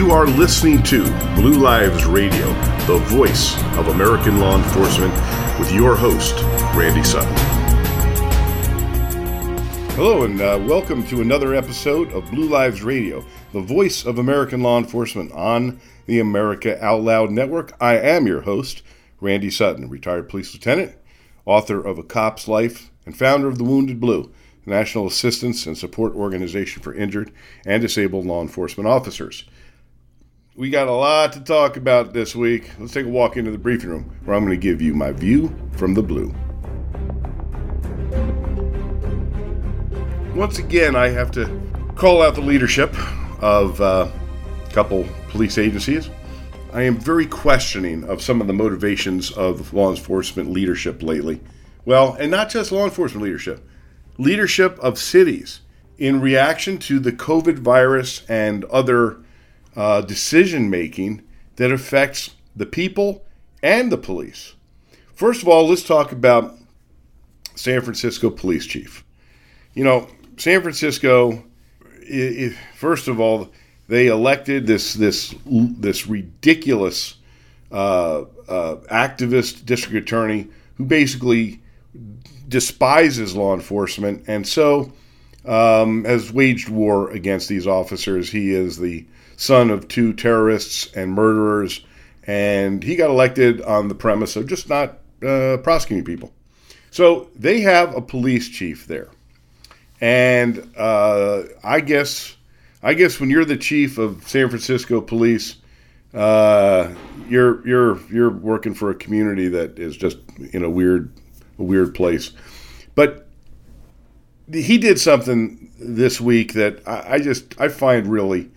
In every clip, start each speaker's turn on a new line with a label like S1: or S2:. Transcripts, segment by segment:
S1: You are listening to Blue Lives Radio, the voice of American law enforcement, with your host, Randy Sutton. Hello, and uh, welcome to another episode of Blue Lives Radio, the voice of American law enforcement on the America Out Loud Network. I am your host, Randy Sutton, retired police lieutenant, author of A Cop's Life, and founder of The Wounded Blue, national assistance and support organization for injured and disabled law enforcement officers. We got a lot to talk about this week. Let's take a walk into the briefing room where I'm going to give you my view from the blue. Once again, I have to call out the leadership of uh, a couple police agencies. I am very questioning of some of the motivations of law enforcement leadership lately. Well, and not just law enforcement leadership, leadership of cities in reaction to the COVID virus and other uh, decision making that affects the people and the police. First of all, let's talk about San Francisco police chief. You know, San Francisco, if, first of all, they elected this this this ridiculous uh, uh, activist district attorney who basically despises law enforcement and so um, has waged war against these officers. He is the son of two terrorists and murderers, and he got elected on the premise of just not uh, prosecuting people. So they have a police chief there, and uh, I guess I guess when you're the chief of San Francisco Police, uh, you're you're you're working for a community that is just in a weird a weird place, but he did something this week that I, I just I find really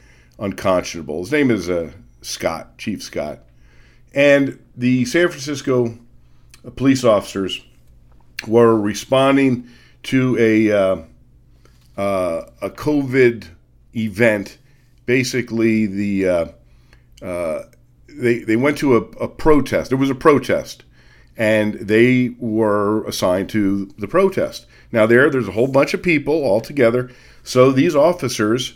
S1: unconscionable. His name is uh, Scott, Chief Scott. And the San Francisco police officers were responding to a, uh, uh, a COVID event. Basically, the uh, uh, they, they went to a, a protest. There was a protest, and they were assigned to the protest. Now, there, there's a whole bunch of people all together. So these officers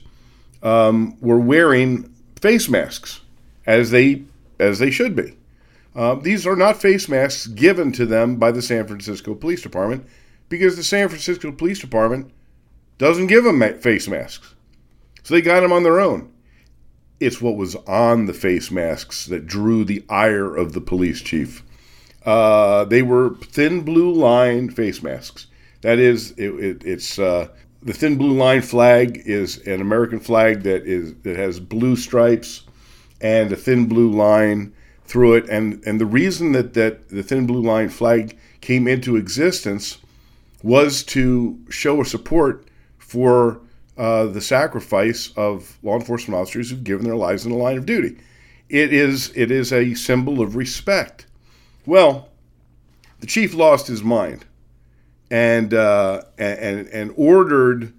S1: um, were wearing face masks as they as they should be. Uh, these are not face masks given to them by the San Francisco Police Department because the San Francisco Police Department doesn't give them face masks. So they got them on their own. It's what was on the face masks that drew the ire of the police chief. Uh, they were thin blue line face masks. That is, it, it, it's uh, the thin blue line flag is an American flag that is that has blue stripes and a thin blue line through it. And and the reason that that the thin blue line flag came into existence was to show a support for uh, the sacrifice of law enforcement officers who've given their lives in the line of duty. It is it is a symbol of respect. Well, the chief lost his mind and uh, and and ordered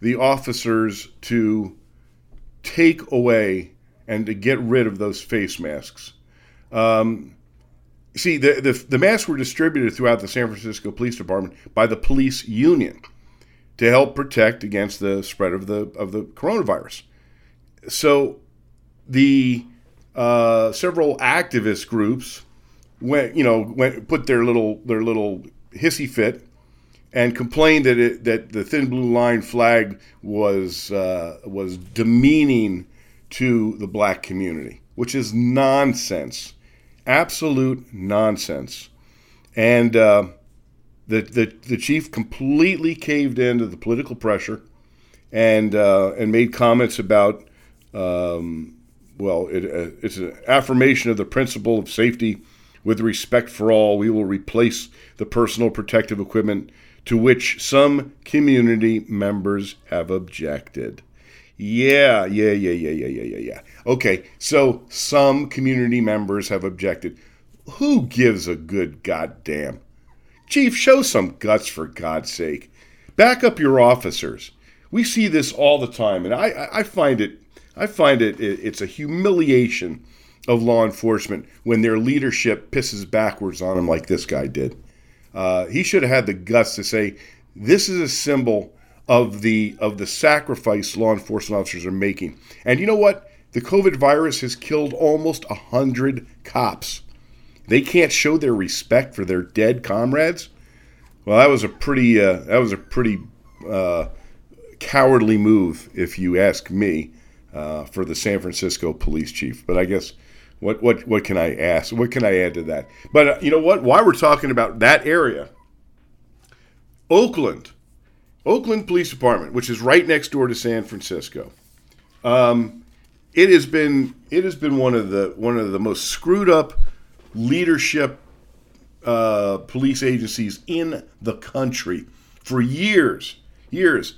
S1: the officers to take away and to get rid of those face masks. Um, see, the, the, the masks were distributed throughout the San Francisco Police Department by the police union to help protect against the spread of the of the coronavirus. So, the uh, several activist groups went, you know, went put their little their little hissy fit and complained that it, that the thin blue line flag was uh, was demeaning to the black community, which is nonsense, absolute nonsense. And uh, the, the the chief completely caved in to the political pressure, and uh, and made comments about. Um, well, it, uh, it's an affirmation of the principle of safety with respect for all. We will replace the personal protective equipment to which some community members have objected. Yeah, yeah, yeah, yeah, yeah, yeah, yeah, yeah. Okay, so some community members have objected. Who gives a good goddamn? Chief, show some guts for God's sake. Back up your officers. We see this all the time, and I, I find it, I find it, it's a humiliation of law enforcement when their leadership pisses backwards on them like this guy did. Uh, he should have had the guts to say, "This is a symbol of the of the sacrifice law enforcement officers are making." And you know what? the COVID virus has killed almost a 100 cops. They can't show their respect for their dead comrades. Well, that was a pretty uh, that was a pretty uh, cowardly move, if you ask me, uh, for the San Francisco police chief. But I guess what what what can I ask? What can I add to that? But uh, you know what? While we're talking about that area, Oakland, Oakland Police Department, which is right next door to San Francisco. Um, it has been it has been one of the one of the most screwed up leadership uh, police agencies in the country for years, years.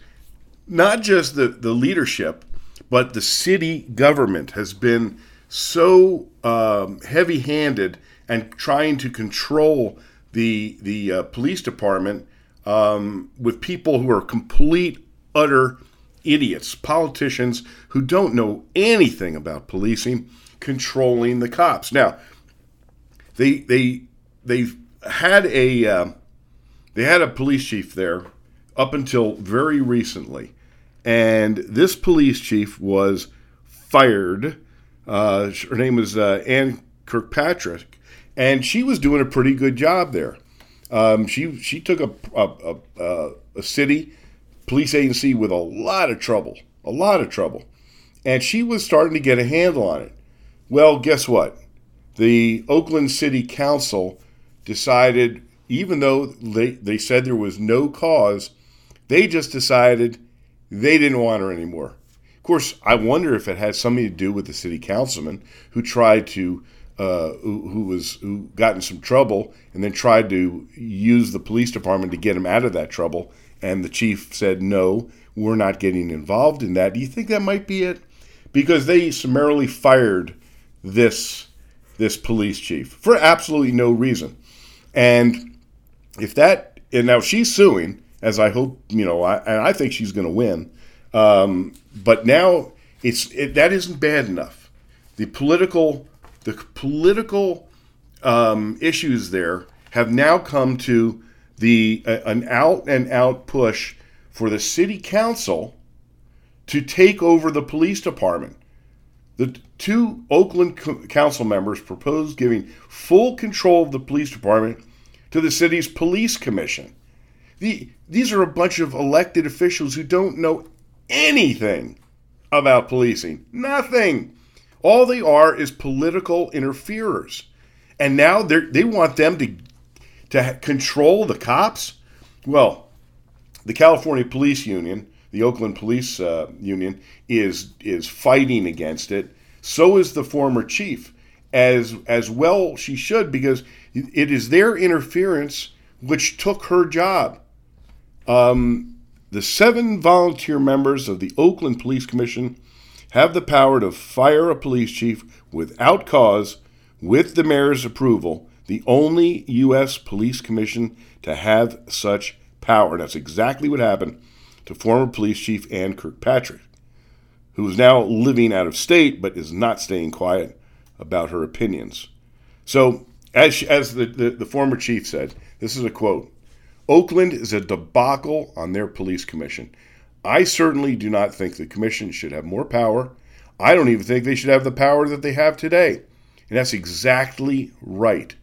S1: Not just the the leadership, but the city government has been so um, heavy handed and trying to control the the uh, police department um, with people who are complete utter idiots, politicians who don't know anything about policing, controlling the cops. Now, they they they've had a uh, they had a police chief there up until very recently, and this police chief was fired. Uh, her name was uh, Ann Kirkpatrick, and she was doing a pretty good job there. Um, she she took a a, a a, city police agency with a lot of trouble, a lot of trouble, and she was starting to get a handle on it. Well, guess what? The Oakland City Council decided, even though they, they said there was no cause, they just decided they didn't want her anymore. Of course, I wonder if it had something to do with the city councilman who tried to, uh, who, who, was who got in some trouble and then tried to use the police department to get him out of that trouble. And the chief said, "No, we're not getting involved in that." Do you think that might be it? Because they summarily fired this this police chief for absolutely no reason. And if that, and now she's suing, as I hope, you know, I, and I think she's going to win. Um, but now it's it, that isn't bad enough. The political, the political um, issues there have now come to the uh, an out and out push for the city council to take over the police department. The two Oakland council members proposed giving full control of the police department to the city's police commission. The, these are a bunch of elected officials who don't know anything about policing. Nothing. All they are is political interferers. And now they want them to, to control the cops? Well, the California Police Union the Oakland Police uh, Union is is fighting against it. So is the former chief, as as well she should because it is their interference which took her job. Um, the seven volunteer members of the Oakland Police Commission have the power to fire a police chief without cause with the mayor's approval, the only U.S. police commission to have such power. and That's exactly what happened to former police chief Ann Kirkpatrick, who is now living out of state but is not staying quiet about her opinions. So, as, she, as the, the, the former chief said, this is a quote Oakland is a debacle on their police commission. I certainly do not think the commission should have more power. I don't even think they should have the power that they have today. And that's exactly right.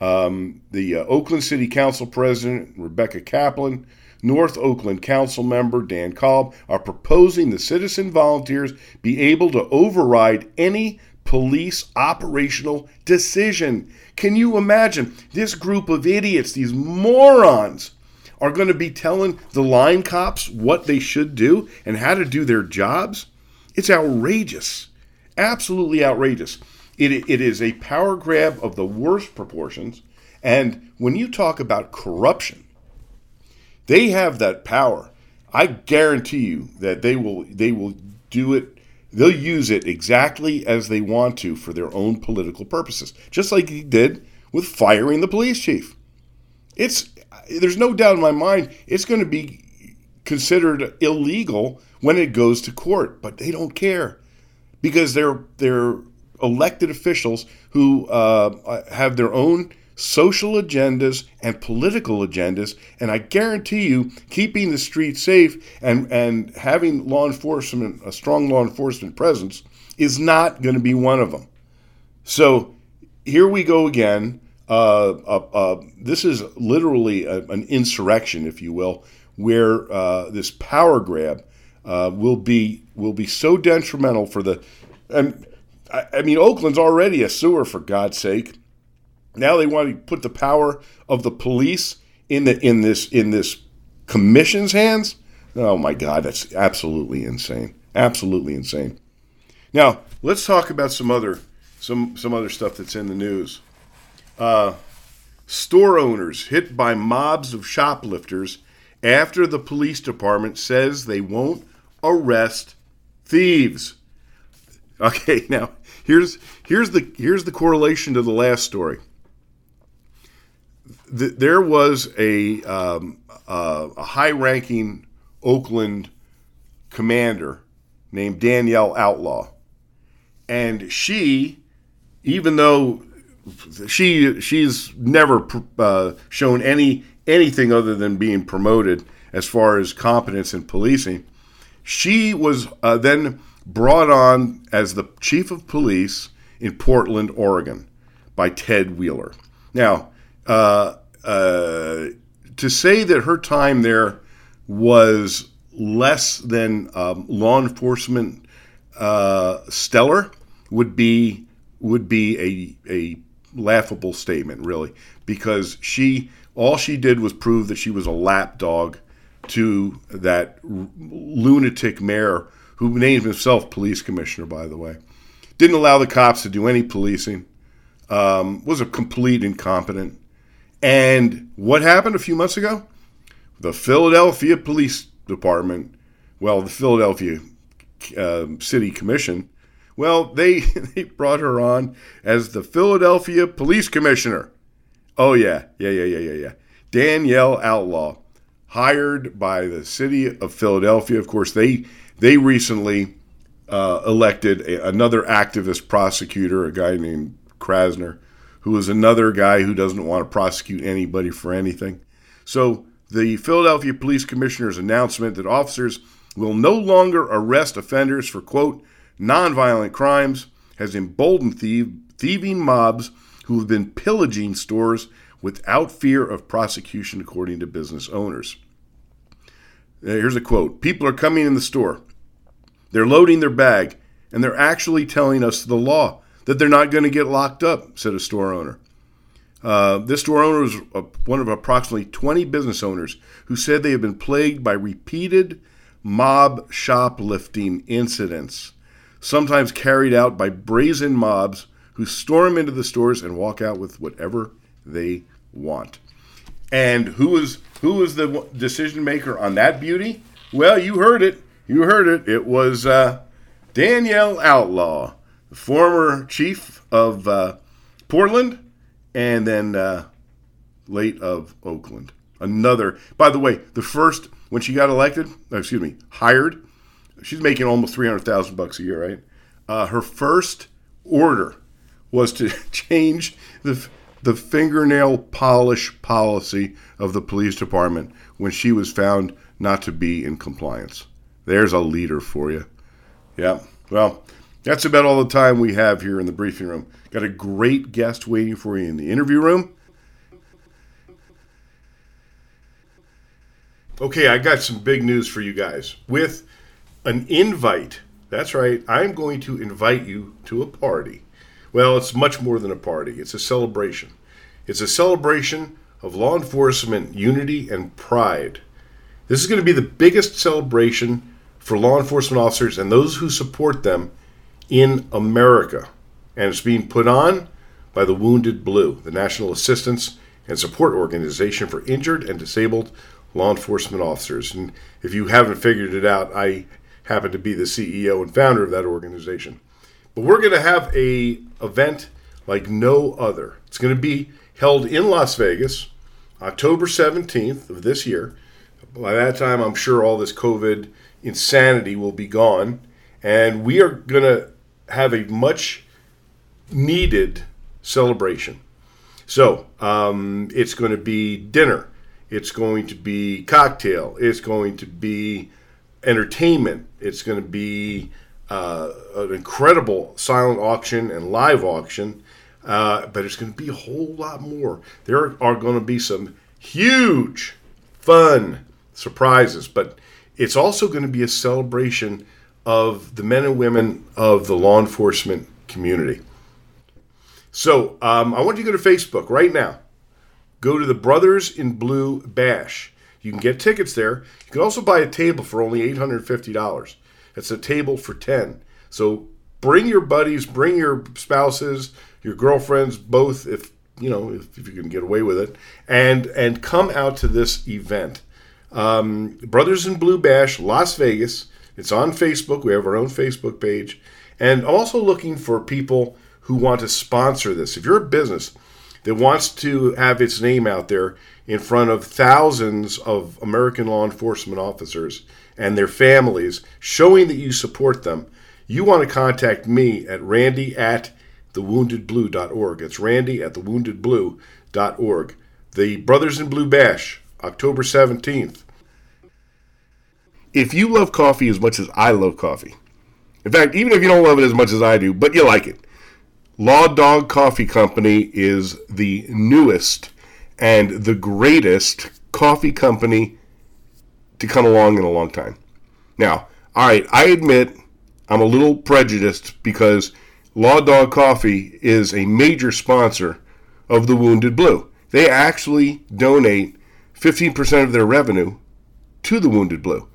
S1: Um, the uh, Oakland City Council President, Rebecca Kaplan, North Oakland Council member Dan Kalb are proposing the citizen volunteers be able to override any police operational decision. Can you imagine this group of idiots, these morons, are going to be telling the line cops what they should do and how to do their jobs? It's outrageous. Absolutely outrageous. It, it is a power grab of the worst proportions. And when you talk about corruption, they have that power. I guarantee you that they will they will do it they'll use it exactly as they want to for their own political purposes, just like he did with firing the police chief. It's there's no doubt in my mind it's going to be considered illegal when it goes to court, but they don't care because they're they're elected officials who uh, have their own social agendas and political agendas. And I guarantee you, keeping the streets safe and, and having law enforcement, a strong law enforcement presence, is not going to be one of them. So here we go again. Uh, uh, uh, this is literally a, an insurrection, if you will, where uh, this power grab uh, will be will be so detrimental for the. And I, I mean, Oakland's already a sewer for God's sake. Now they want to put the power of the police in the in this in this commission's hands. Oh my God, that's absolutely insane. Absolutely insane. Now let's talk about some other some some other stuff that's in the news. Uh, store owners hit by mobs of shoplifters after the police department says they won't arrest thieves. Okay, now here's here's the here's the correlation to the last story. The, there was a um, uh, a high-ranking Oakland commander named Danielle Outlaw, and she even though she she's never uh, shown any anything other than being promoted as far as competence in policing, she was uh, then brought on as the chief of police in Portland, Oregon, by Ted Wheeler. Now, uh, uh to say that her time there was less than um, law enforcement uh, stellar would be would be a, a laughable statement, really, because she all she did was prove that she was a lapdog to that lunatic mayor who named himself police commissioner, by the way. Didn't allow the cops to do any policing, um, was a complete incompetent. And what happened a few months ago? The Philadelphia Police Department, well, the Philadelphia uh, City Commission, well, they they brought her on as the Philadelphia Police Commissioner. Oh yeah, yeah, yeah, yeah, yeah, yeah. Danielle Outlaw, hired by the city of Philadelphia. Of course, they they recently uh, elected a, another activist prosecutor, a guy named Krasner, who is another guy who doesn't want to prosecute anybody for anything. So the Philadelphia Police Commissioner's announcement that officers will no longer arrest offenders for quote nonviolent crimes has emboldened thieving mobs who have been pillaging stores without fear of prosecution, according to business owners. Uh, here's a quote People are coming in the store, they're loading their bag, and they're actually telling us the law that they're not going to get locked up, said a store owner. Uh, this store owner was a, one of approximately 20 business owners who said they have been plagued by repeated mob shoplifting incidents sometimes carried out by brazen mobs who storm into the stores and walk out with whatever they want. And who is who is the decision maker on that beauty? Well, you heard it. You heard it. It was uh, Danielle Outlaw, former chief of uh, Portland, and then uh, late of Oakland. Another, by the way, the first when she got elected, excuse me, hired she's making almost 300,000 bucks a year, right? Uh, her first order was to change the the fingernail polish policy of the police department when she was found not to be in compliance. There's a leader for you. Yeah. Well, that's about all the time we have here in the briefing room. Got a great guest waiting for you in the interview room. Okay, I got some big news for you guys. With an invite. That's right. I'm going to invite you to a party. Well, it's much more than a party, it's a celebration. It's a celebration of law enforcement unity and pride. This is going to be the biggest celebration for law enforcement officers and those who support them in America. And it's being put on by the Wounded Blue, the National Assistance and Support Organization for Injured and Disabled Law Enforcement Officers. And if you haven't figured it out, I happen to be the CEO and founder of that organization. But we're going to have a event like no other. It's going to be held in Las Vegas, October 17th of this year. By that time, I'm sure all this COVID insanity will be gone, and we are going to have a much needed celebration. So um, it's going to be dinner, it's going to be cocktail, it's going to be entertainment. It's going to be uh, an incredible silent auction and live auction, uh, but it's going to be a whole lot more. There are going to be some huge, fun surprises, but it's also going to be a celebration of the men and women of the law enforcement community. So um, I want you to go to Facebook right now. Go to the Brothers in Blue Bash. You can get tickets there. You can also buy a table for only $850. It's a table for 10. So bring your buddies, bring your spouses, your girlfriends, both if you know if, if you can get away with it, and and come out to this event. Um, Brothers in Blue Bash, Las Vegas. It's on Facebook. We have our own Facebook page, and I'm also looking for people who want to sponsor this. If you're a business that wants to have its name out there in front of thousands of American law enforcement officers and their families, showing that you support them, you want to contact me at randy at thewoundedblue.org. It's randy at thewoundedblue.org. The Brothers in Blue Bash, October 17th. If you love coffee as much as I love coffee, in fact, even if you don't love it as much as I do, but you like it, Law Dog Coffee Company is the newest and the greatest coffee company to come along in a long time. Now, all right, I admit I'm a little prejudiced because Law Dog Coffee is a major sponsor of the Wounded Blue. They actually donate 15% of their revenue to the Wounded Blue.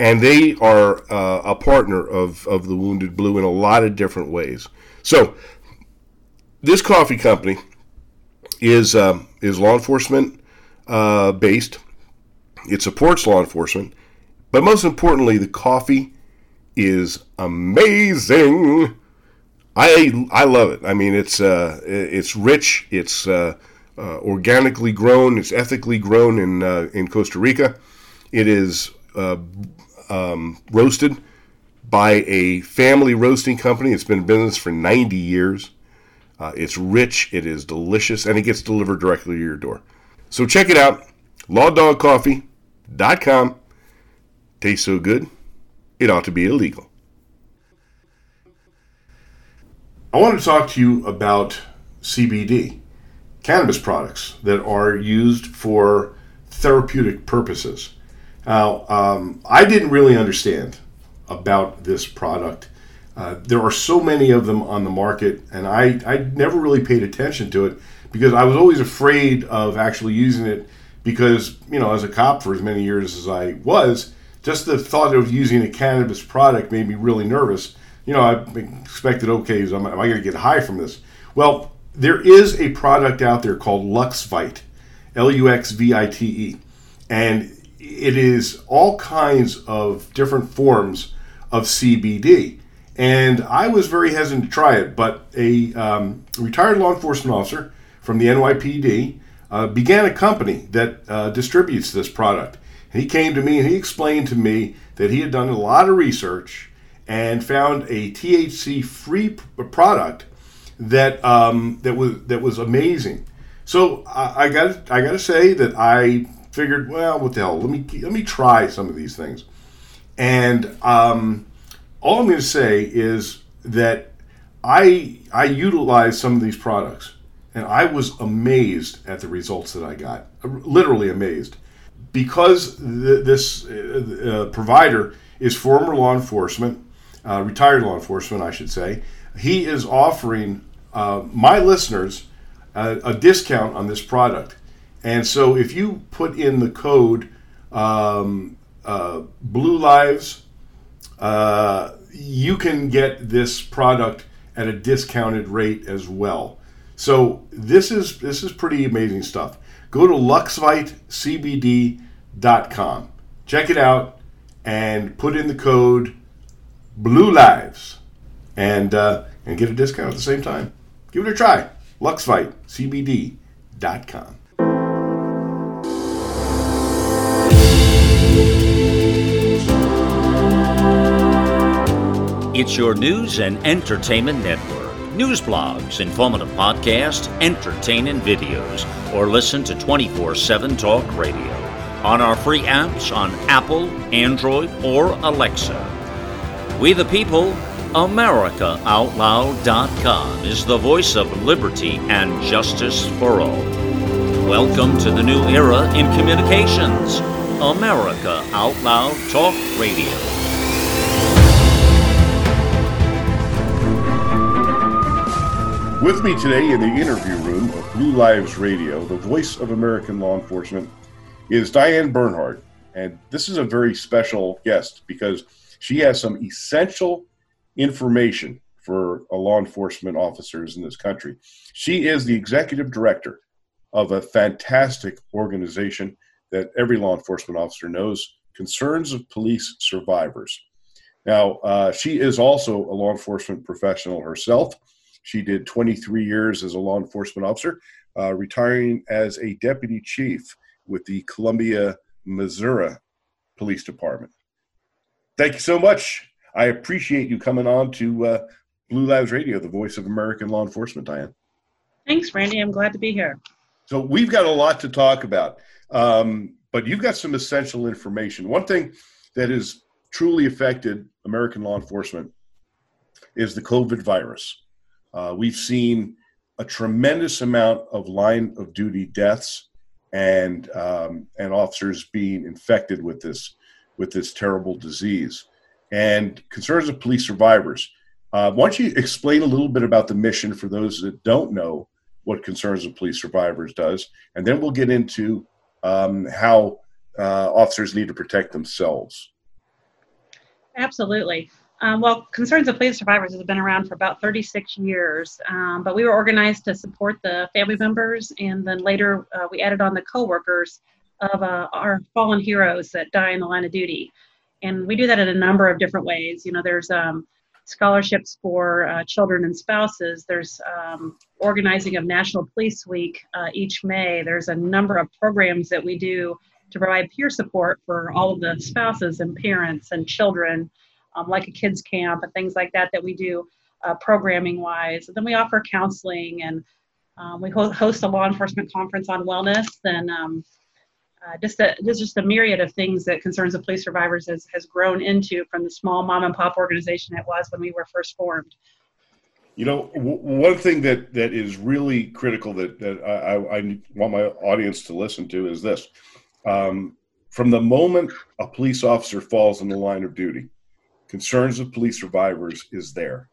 S1: And they are uh, a partner of, of the Wounded Blue in a lot of different ways. So, this coffee company is, uh, is law enforcement uh, based. It supports law enforcement. But most importantly, the coffee is amazing. I I love it. I mean, it's uh, it's rich. It's uh, uh, organically grown. It's ethically grown in uh, in Costa Rica. It is uh, um, roasted by a family roasting company. It's been in business for 90 years. Uh, it's rich. It is delicious, and it gets delivered directly to your door. So check it out. LawDogCoffee.com. Tastes so good, it ought to be illegal. I want to talk to you about CBD, cannabis products that are used for therapeutic purposes. Now, um, I didn't really understand about this product. Uh, there are so many of them on the market, and I, I never really paid attention to it because I was always afraid of actually using it because, you know, as a cop for as many years as I was, just the thought of using a cannabis product made me really nervous you know, I expected, okay, am I going to get high from this? Well, there is a product out there called Luxvite, L U X V I T E, and it is all kinds of different forms of CBD. And I was very hesitant to try it, but a um, retired law enforcement officer from the NYPD uh, began a company that uh, distributes this product. And he came to me and he explained to me that he had done a lot of research and found a THC free product that um, that was that was amazing. So I, I got I got to say that I figured, well, what the hell? Let me let me try some of these things. And um, all I'm going to say is that I I utilized some of these products, and I was amazed at the results that I got. Literally amazed, because th- this uh, uh, provider is former law enforcement uh, retired law enforcement, I should say, he is offering uh, my listeners a, a, discount on this product. And so if you put in the code um, uh, Blue Lives, uh, you can get this product at a discounted rate as well. So this is this is pretty amazing stuff. Go to luxvitecbd.com. Check it out and put in the code Blue Lives, and uh, and get a discount at the same time. Give it a try. LuxViteCBD.com.
S2: It's your news and entertainment network. News blogs, informative podcasts, entertaining videos, or listen to 24 7 Talk Radio on our free apps on Apple, Android, or Alexa. We the people AmericaOutloud.com is the voice of liberty and justice for all. Welcome to the new era in communications. America Out Loud Talk Radio.
S1: With me today in the interview room of Blue Lives Radio, the voice of American law enforcement, is Dianne Bernhardt. And this is a very special guest because she has some essential information for law enforcement officers in this country. She is the executive director of a fantastic organization that every law enforcement officer knows Concerns of Police Survivors. Now, uh, she is also a law enforcement professional herself. She did 23 years as a law enforcement officer, uh, retiring as a deputy chief with the Columbia, Missouri Police Department. Thank you so much. I appreciate you coming on to uh, Blue Lives Radio, the voice of American law enforcement, Dianne.
S3: Thanks, Randy. I'm glad to be here.
S1: So, we've got a lot to talk about, um, but you've got some essential information. One thing that has truly affected American law enforcement is the COVID virus. Uh, we've seen a tremendous amount of line of duty deaths and um, and officers being infected with this with this terrible disease. And concerns of police survivors. Uh, why don't you explain a little bit about the mission for those that don't know what Concerns of Police Survivors does, and then we'll get into um, how uh, officers need to protect themselves.
S3: Absolutely. Um, well, Concerns of Police Survivors has been around for about 36 years, um, but we were organized to support the family members, and then later uh, we added on the co-workers of uh, our fallen heroes that die in the line of duty. And we do that in a number of different ways. You know, there's um, scholarships for uh, children and spouses. There's um, organizing of National Police Week uh, each May. There's a number of programs that we do to provide peer support for all of the spouses and parents and children um, like a kids camp and things like that that we do uh, programming wise. And then we offer counseling and um, we host a law enforcement conference on wellness and um, uh, just a just, just a myriad of things that Concerns of Police Survivors has, has grown into from the small mom and pop organization it was when we were first formed.
S1: You know, w- one thing that, that is really critical that, that I, I want my audience to listen to is this. Um, from the moment a police officer falls in the line of duty, concerns of police survivors is there,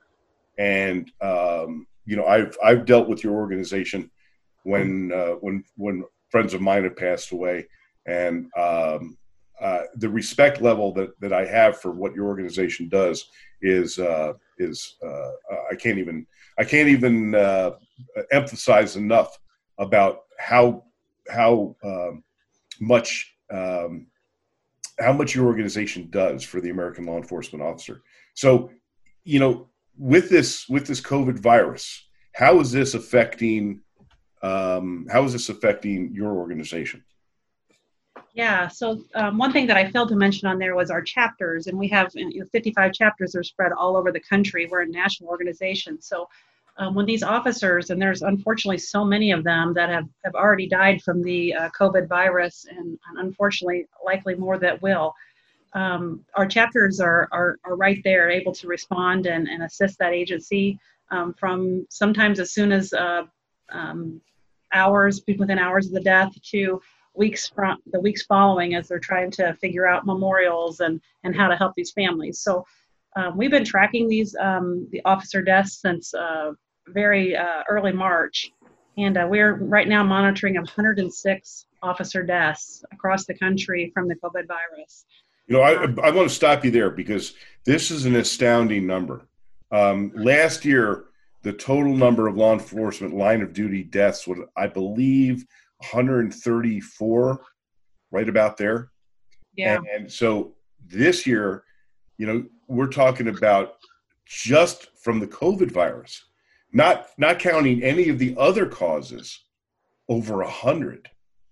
S1: and um, you know I've I've dealt with your organization when uh, when when friends of mine have passed away, and um, uh, the respect level that that I have for what your organization does is uh, is uh, I can't even I can't even uh, emphasize enough about how how um, much um, how much your organization does for the American law enforcement officer. So, you know, with this with this COVID virus, how is this affecting um, how is this affecting your organization?
S3: Yeah, so um, one thing that I failed to mention on there was our chapters, and we have you know, 55 chapters are spread all over the country. We're a national organization, so um, when these officers, and there's unfortunately so many of them that have, have already died from the uh, COVID virus, and, unfortunately, likely more that will. Um, our chapters are, are, are right there, able to respond and, and assist that agency um, from sometimes as soon as uh, um, hours, within hours of the death, to weeks from the weeks following as they're trying to figure out memorials and, and how to help these families. So um, we've been tracking these um, the officer deaths since uh, very uh, early March, and uh, we're right now monitoring 106 officer deaths across the country from the COVID virus.
S1: You know, I, I want to stop you there because this is an astounding number. Um, last year, the total number of law enforcement line of duty deaths was, I believe, 134, right about there.
S3: Yeah.
S1: And, and so this year, you know, we're talking about just from the COVID virus, not not counting any of the other causes, over a hundred.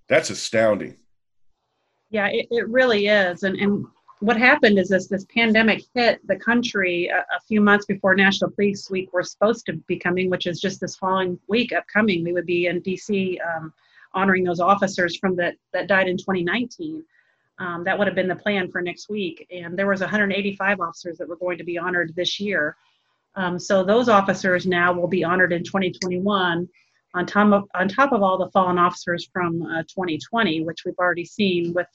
S1: That's astounding.
S3: Yeah, it, it really is. And and what happened is this this pandemic hit the country a, a, few months before National Police Week was supposed to be coming, which is just this following week upcoming. We would be in DC um, honoring those officers from that that died in 2019. Um, that would have been the plan for next week, and there was 185 officers that were going to be honored this year. Um, so those officers now will be honored in 2021 on top of, on top of all the fallen officers from uh, 2020, which we've already seen with,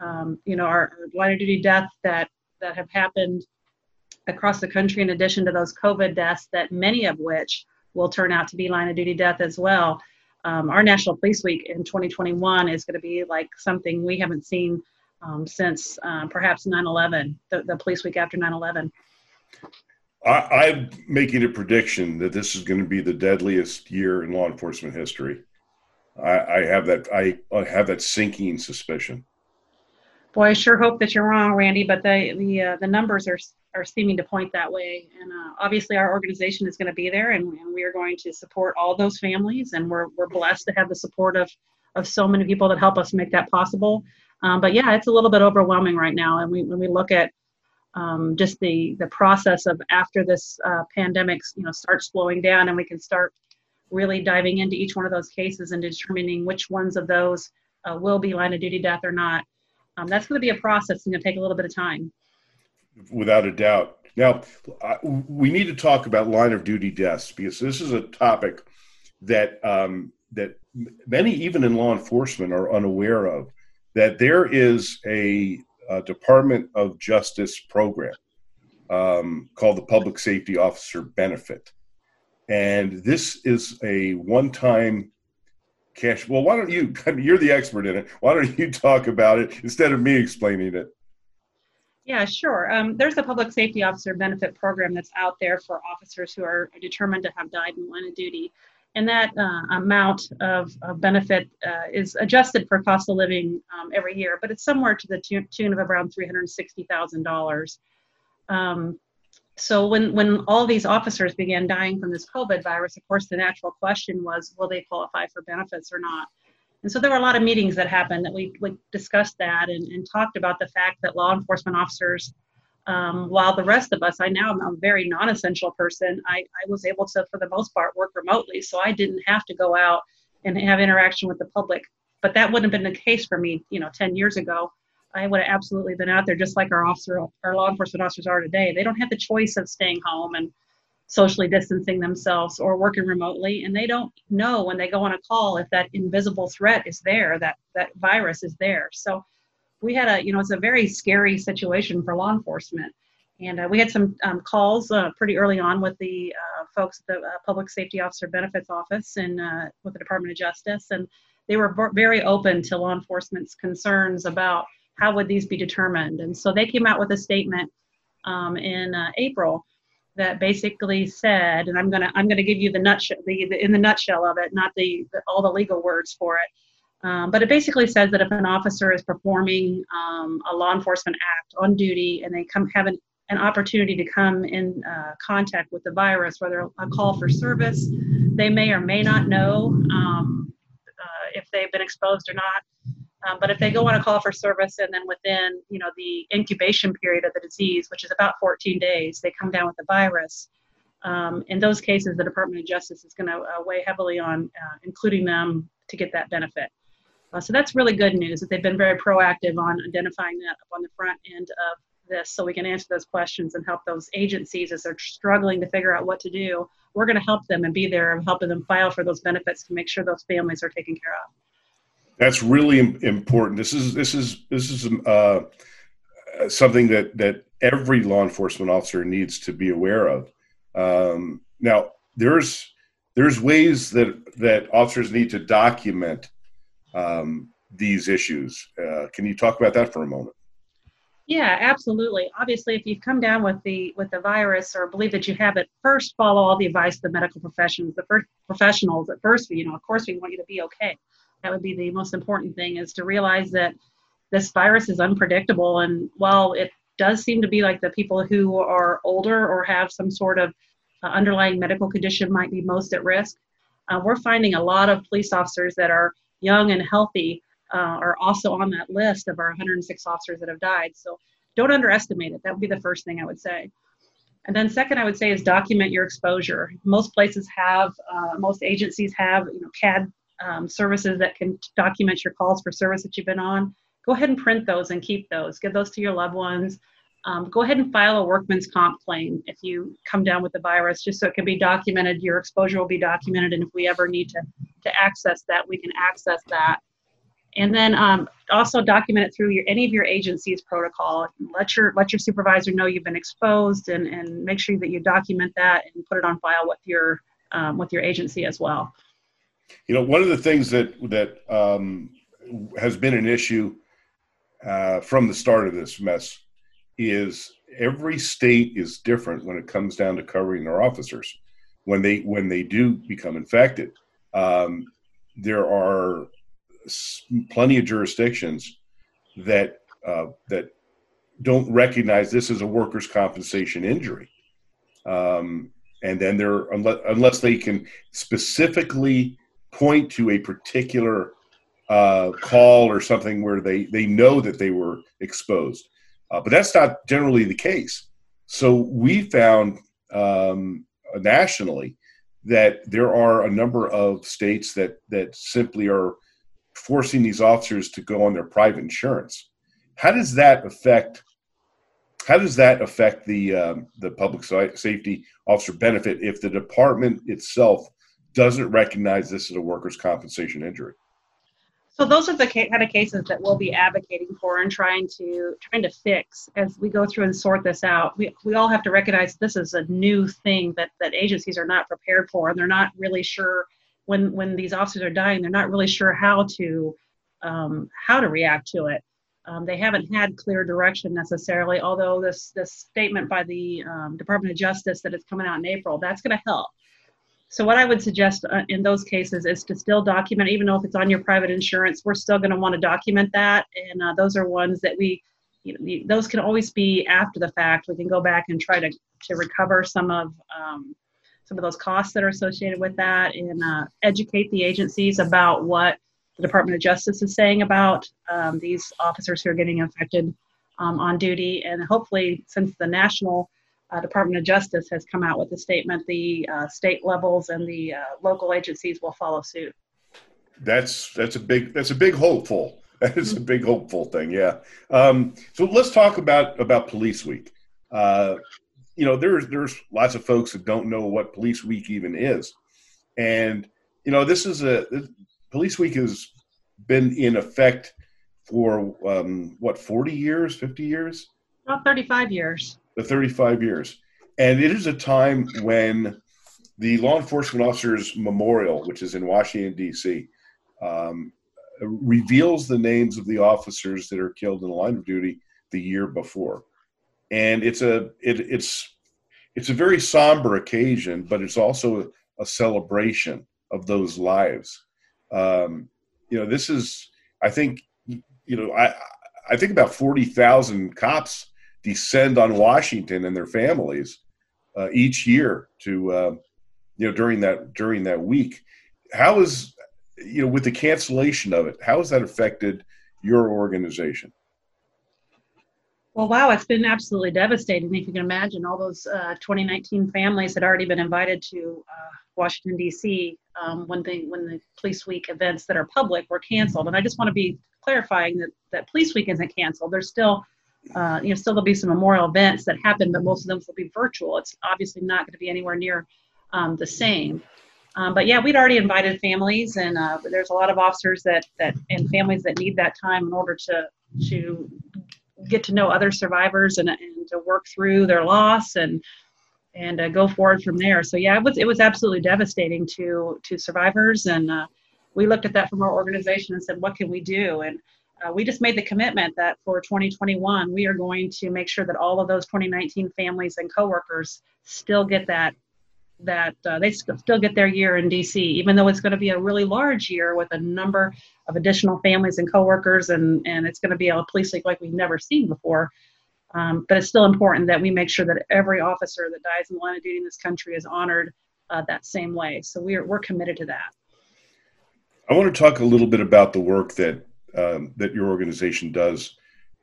S3: um, you know, our, line of duty deaths that, that have happened across the country in addition to those COVID deaths that many of which will turn out to be line of duty death as well. Um, our National Police Week in 2021 is going to be like something we haven't seen um, since um, perhaps 9/11, the, the police week after 9/11.
S1: I, am making a prediction that this is going to be the deadliest year in law enforcement history. I, I have that I, I have that sinking suspicion.
S3: Boy, I sure hope that you're wrong, Randy. But the the uh, the numbers are are seeming to point that way. And uh, obviously, our organization is going to be there, and, and, we are going to support all those families. And we're we're blessed to have the support of of so many people that help us make that possible. Um, but yeah, it's a little bit overwhelming right now. And we when we look at um, just the the process of after this uh, pandemic, you know, starts slowing down, and we can start really diving into each one of those cases and determining which ones of those uh, will be line of duty death or not. Um, that's going to be a process. It's going to take a little bit of time
S1: without a doubt. Now, we need to talk about line of duty deaths because this is a topic that um, that many, even in law enforcement, are unaware of. That there is a, a Department of Justice program um, called the Public Safety Officer Benefit, and this is a one-time cash. Well, why don't you? You're the expert in it. Why don't you talk about it instead of me explaining it?
S3: Yeah, sure. Um, there's a public safety officer benefit program that's out there for officers who are determined to have died in line of duty. And that uh, amount of, of benefit uh, is adjusted for cost of living um, every year, but it's somewhere to the tune of around $360,000. Um, so when, when all these officers began dying from this COVID virus, of course, the natural question was, will they qualify for benefits or not? And so there were a lot of meetings that happened that we, we discussed that and, and talked about the fact that law enforcement officers, um, while the rest of us, I now am a very non essential person, I, I was able to, for the most part, work remotely. So I didn't have to go out and have interaction with the public. But that wouldn't have been the case for me, you know, 10 years ago. I would have absolutely been out there just like our officer, our law enforcement officers are today. They don't have the choice of staying home and socially distancing themselves or working remotely and they don't know when they go on a call if that invisible threat is there that that virus is there so we had a you know it's a very scary situation for law enforcement and uh, we had some um, calls uh, pretty early on with the uh, folks at the uh, public safety officer benefits office and uh, with the department of justice and they were very open to law enforcement's concerns about how would these be determined and so they came out with a statement um, in uh, april that basically said, and I'm gonna I'm gonna give you the nutshell, the, the in the nutshell of it, not the, the, all the legal words for it. Um, but it basically says that if an officer is performing um, a law enforcement act on duty and they come have an, an opportunity to come in uh, contact with the virus, whether a call for service, they may or may not know um, uh, if they've been exposed or not. Um, but if they go on a call for service and then within, you know, the incubation period of the disease, which is about 14 days, they come down with the virus. Um, in those cases, the Department of Justice is going to uh, weigh heavily on uh, including them to get that benefit. Uh, so that's really good news that they've been very proactive on identifying that up on the front end of this so we can answer those questions and help those agencies as they're struggling to figure out what to do. We're going to help them and be there and helping them file for those benefits to make sure those families are taken care of.
S1: That's really important. This is this is this is uh, something that that every law enforcement officer needs to be aware of. Um, now, there's there's ways that that officers need to document um, these issues. Uh, can you talk about that for a moment?
S3: Yeah, absolutely. Obviously, if you've come down with the with the virus or believe that you have it, first follow all the advice of the medical professions, the first professionals. At first, you know, of course, we want you to be okay that would be the most important thing is to realize that this virus is unpredictable and while it does seem to be like the people who are older or have some sort of uh, underlying medical condition might be most at risk uh, we're finding a lot of police officers that are young and healthy uh, are also on that list of our 106 officers that have died. So don't underestimate it. That would be the first thing i would say. And then second i would say is document your exposure. Most places have uh, most agencies have you know cad um, services that can document your calls for service that you've been on, go ahead and print those and keep those. Give those to your loved ones. Um, go ahead and file a workman's comp claim if you come down with the virus, just so it can be documented. Your exposure will be documented, and if we ever need to to access that, we can access that. And then um, also document it through your any of your agency's protocol. Let your let your supervisor know you've been exposed, and and make sure that you document that and put it on file with your um, with your agency as well.
S1: You know, one of the things that that um, has been an issue uh, from the start of this mess is every state is different when it comes down to covering their officers when they when they do become infected. Um, there are plenty of jurisdictions that uh, that don't recognize this as a workers' compensation injury, um, and then they're unless, unless they can specifically point to a particular uh, call or something where they they know that they were exposed, uh, but that's not generally the case. So we found um, nationally that there are a number of states that that simply are forcing these officers to go on their private insurance. How does that affect? How does that affect the um, the public safety officer benefit if the department itself doesn't recognize this as a workers' compensation injury?
S3: So those are the kind of cases that we'll be advocating for and trying to trying to fix as we go through and sort this out. We, we all have to recognize this is a new thing that that agencies are not prepared for, and they're not really sure when when these officers are dying. They're not really sure how to um, how to react to it. Um, they haven't had clear direction necessarily. Although this this statement by the um, Department of Justice that is coming out in April, that's going to help. So what I would suggest uh, in those cases is to still document, even though if it's on your private insurance, we're still going to want to document that. And uh, those are ones that we, you know, those can always be after the fact. We can go back and try to to recover some of um, some of those costs that are associated with that, and uh, educate the agencies about what the Department of Justice is saying about um, these officers who are getting infected um, on duty, and hopefully, since the national uh, Department of Justice has come out with a statement. The uh, state levels and the uh, local agencies will follow suit.
S1: That's that's a big that's a big hopeful. That is a big hopeful thing. Yeah. Um, so let's talk about about Police Week. Uh, you know, there's there's lots of folks that don't know what Police Week even is, and you know, this is a this, Police Week has been in effect for um, what 40 years, 50 years,
S3: about 35 years
S1: the 35 years. And it is a time when the Law Enforcement Officers Memorial, which is in Washington, D.C., um, reveals the names of the officers that are killed in the line of duty the year before. And it's a it, it's it's a very somber occasion, but it's also a, celebration of those lives. Um, you know, this is I think you know I I think about forty thousand cops descend on Washington and their families uh, each year to uh, you know during that during that week. How is you know with the cancellation of it? How has that affected your organization?
S3: Well, wow, it's been absolutely devastating. If you can imagine, all those uh, 2019 families had already been invited to uh, Washington D.C. Um, when the when the Police Week events that are public were canceled. And I just want to be clarifying that that Police Week isn't canceled. There's still uh, you know, still there'll be some memorial events that happen, but most of them will be virtual. It's obviously not going to be anywhere near um, the same. Um, but yeah, we'd already invited families, and uh, there's a lot of officers that that and families that need that time in order to to get to know other survivors and, and to work through their loss and and uh, go forward from there. So yeah, it was it was absolutely devastating to to survivors, and uh, we looked at that from our organization and said, what can we do? And uh, we just made the commitment that for 2021 we are going to make sure that all of those 2019 families and coworkers still get that that uh, they still get their year in DC, even though it's going to be a really large year with a number of additional families and coworkers, and and it's going to be a police week like we've never seen before. Um, but it's still important that we make sure that every officer that dies in the line of duty in this country is honored uh, that same way. So we're we're committed to that.
S1: I want to talk a little bit about the work that um, that your organization does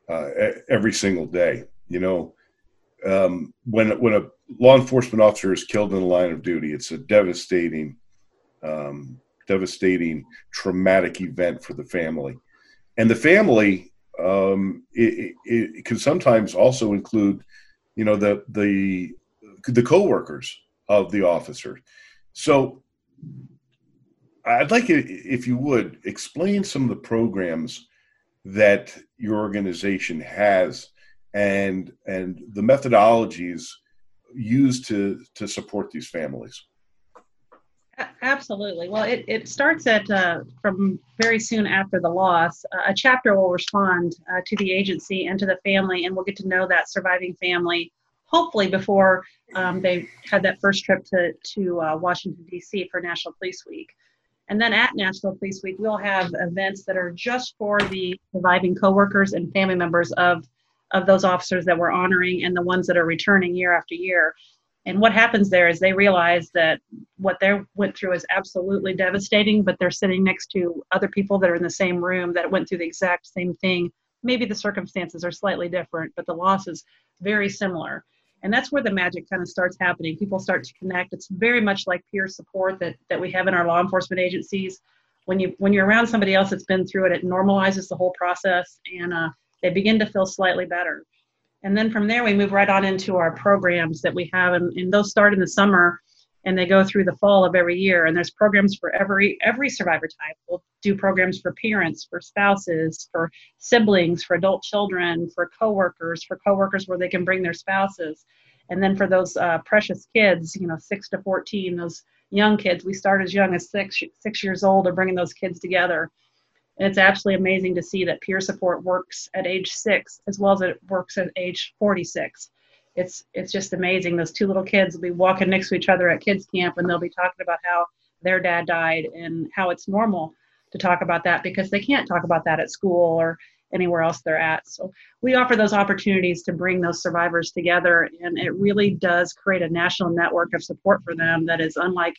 S1: uh, every single day. You know, um, when when a law enforcement officer is killed in the line of duty, it's a devastating, um, devastating, traumatic event for the family, and the family um, it, it, it, can sometimes also include, you know, the the the coworkers of the officer. So, I'd like it if you would explain some of the programs that your organization has and and the methodologies used to to support these families.
S3: Absolutely. Well, it, it starts at uh, from very soon after the loss. Uh, a chapter will respond uh, to the agency and to the family, and we'll get to know that surviving family, hopefully before um, they had that first trip to, to uh, Washington, D.C. for National Police Week. And then at National Police Week, we'll have events that are just for the surviving coworkers and family members of, of those officers that we're honoring and the ones that are returning year after year. And what happens there is they realize that what they went through is absolutely devastating, but they're sitting next to other people that are in the same room that went through the exact same thing. Maybe the circumstances are slightly different, but the loss is very similar. And that's where the magic kind of starts happening. People start to connect. It's very much like peer support that, that we have in our law enforcement agencies. When you when you're around somebody else that's been through it, it normalizes the whole process, and uh, they begin to feel slightly better. And then from there, we move right on into our programs that we have, and, and those start in the summer and they go through the fall of every year. And there's programs for every every survivor type. We'll do programs for parents, for spouses, for siblings, for adult children, for coworkers, for coworkers where they can bring their spouses. And then for those uh, precious kids, you know, six to 14, those young kids, we start as young as six, six years old, are bringing those kids together. And it's absolutely amazing to see that peer support works at age six as well as it works at age 46. It's it's just amazing. Those two little kids will be walking next to each other at kids camp and they'll be talking about how their dad died and how it's normal to talk about that because they can't talk about that at school or anywhere else they're at. So we offer those opportunities to bring those survivors together and it really does create a national network of support for them that is unlike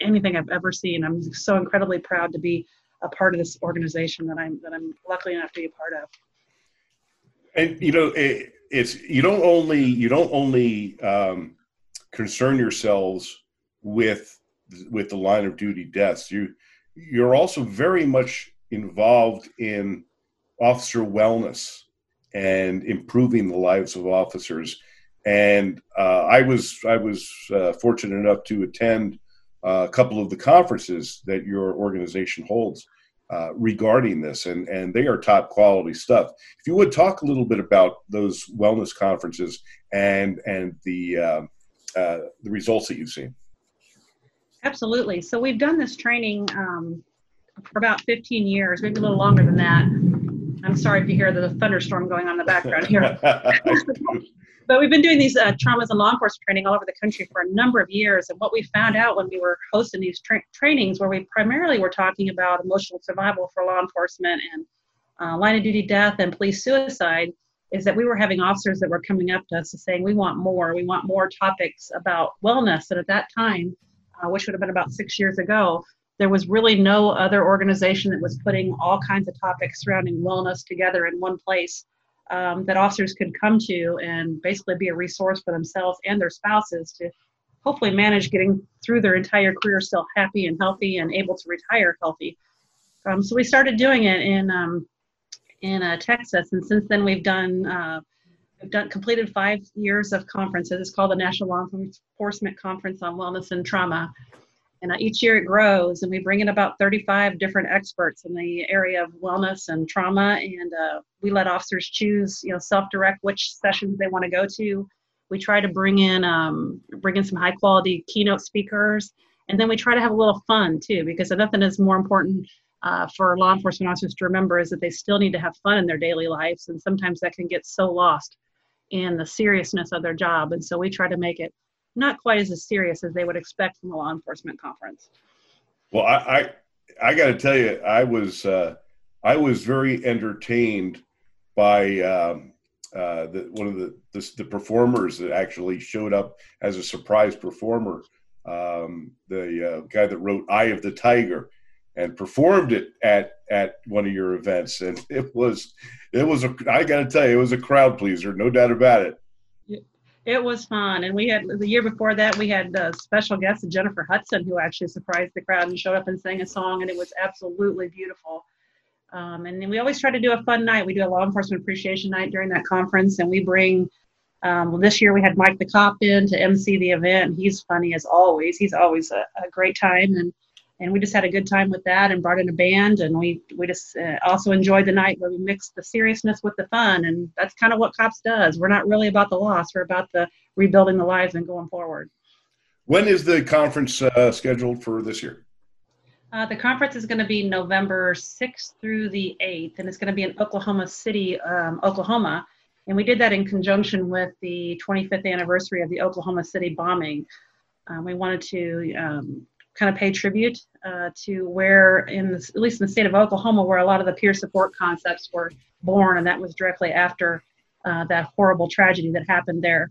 S3: anything I've ever seen. I'm so incredibly proud to be a part of this organization that I'm that I'm lucky enough to be a part of.
S1: And you know, it, it's you don't only you don't only um, concern yourselves with with the line of duty deaths. You you're also very much involved in officer wellness and improving the lives of officers. And uh, I was I was uh, fortunate enough to attend a couple of the conferences that your organization holds uh, regarding this, and and they are top quality stuff. If you would talk a little bit about those wellness conferences and and the uh, uh, the results that you've seen.
S3: Absolutely. So we've done this training um, for about 15 years, maybe a little longer than that. I'm sorry if you hear the thunderstorm going on in the background here. but we've been doing these uh, traumas and law enforcement training all over the country for a number of years. And what we found out when we were hosting these tra- trainings, where we primarily were talking about emotional survival for law enforcement and uh, line of duty death and police suicide, is that we were having officers that were coming up to us and saying, "We want more. We want more topics about wellness." And at that time, uh, which would have been about six years ago, there was really no other organization that was putting all kinds of topics surrounding wellness together in one place um, that officers could come to and basically be a resource for themselves and their spouses to hopefully manage getting through their entire career still happy and healthy and able to retire healthy. Um, so we started doing it in um, in uh, Texas, and since then we've done uh, we've done completed five years of conferences. It's called the National Law Enforcement Conference on Wellness and Trauma. And each year it grows, and we bring in about 35 different experts in the area of wellness and trauma. And uh, we let officers choose, you know, self-direct which sessions they want to go to. We try to bring in um, bring in some high-quality keynote speakers, and then we try to have a little fun too, because nothing is more important uh, for law enforcement officers to remember is that they still need to have fun in their daily lives, and sometimes that can get so lost in the seriousness of their job. And so we try to make it not quite as serious as they would expect from a law enforcement conference.
S1: Well, I I, I got to tell you, I was uh, I was very entertained by um, uh, the, one of the, the, the performers that actually showed up as a surprise performer. Um, the uh, guy that wrote "Eye of the Tiger" and performed it at at one of your events, and it was it was a I got to tell you, it was a crowd pleaser, no doubt about it.
S3: It was fun, and we had the year before that we had a special guest Jennifer Hudson who actually surprised the crowd and showed up and sang a song, and it was absolutely beautiful. Um, and we always try to do a fun night. We do a law enforcement appreciation night during that conference, and we bring. Um, well, this year we had Mike the cop in to MC the event. He's funny as always. He's always a, a great time, and and we just had a good time with that and brought in a band and we we just uh, also enjoyed the night where we mixed the seriousness with the fun and that's kind of what cops does we're not really about the loss we're about the rebuilding the lives and going forward
S1: when is the conference uh, scheduled for this year
S3: uh, the conference is going to be November 6th through the 8th, and it's going to be in Oklahoma City, um, Oklahoma. And we did that in conjunction with the 25th anniversary of the Oklahoma City bombing. Um, we wanted to um, kind of pay tribute uh, to where, in at least in the state of Oklahoma, where a lot of the peer support concepts were born, and that was directly after uh, that horrible tragedy that happened there.